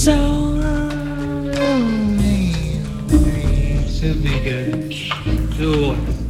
so lonely to be good. To